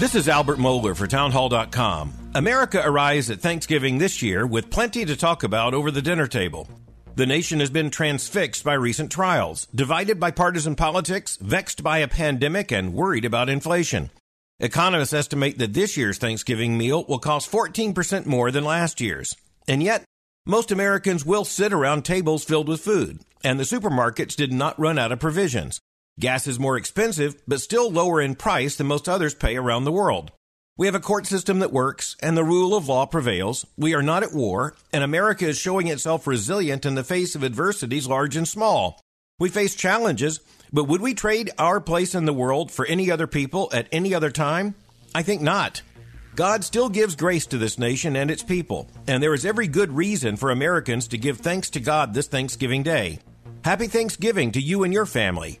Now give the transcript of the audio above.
This is Albert Mohler for Townhall.com. America arrives at Thanksgiving this year with plenty to talk about over the dinner table. The nation has been transfixed by recent trials, divided by partisan politics, vexed by a pandemic, and worried about inflation. Economists estimate that this year's Thanksgiving meal will cost 14% more than last year's. And yet, most Americans will sit around tables filled with food, and the supermarkets did not run out of provisions. Gas is more expensive, but still lower in price than most others pay around the world. We have a court system that works, and the rule of law prevails. We are not at war, and America is showing itself resilient in the face of adversities large and small. We face challenges, but would we trade our place in the world for any other people at any other time? I think not. God still gives grace to this nation and its people, and there is every good reason for Americans to give thanks to God this Thanksgiving Day. Happy Thanksgiving to you and your family.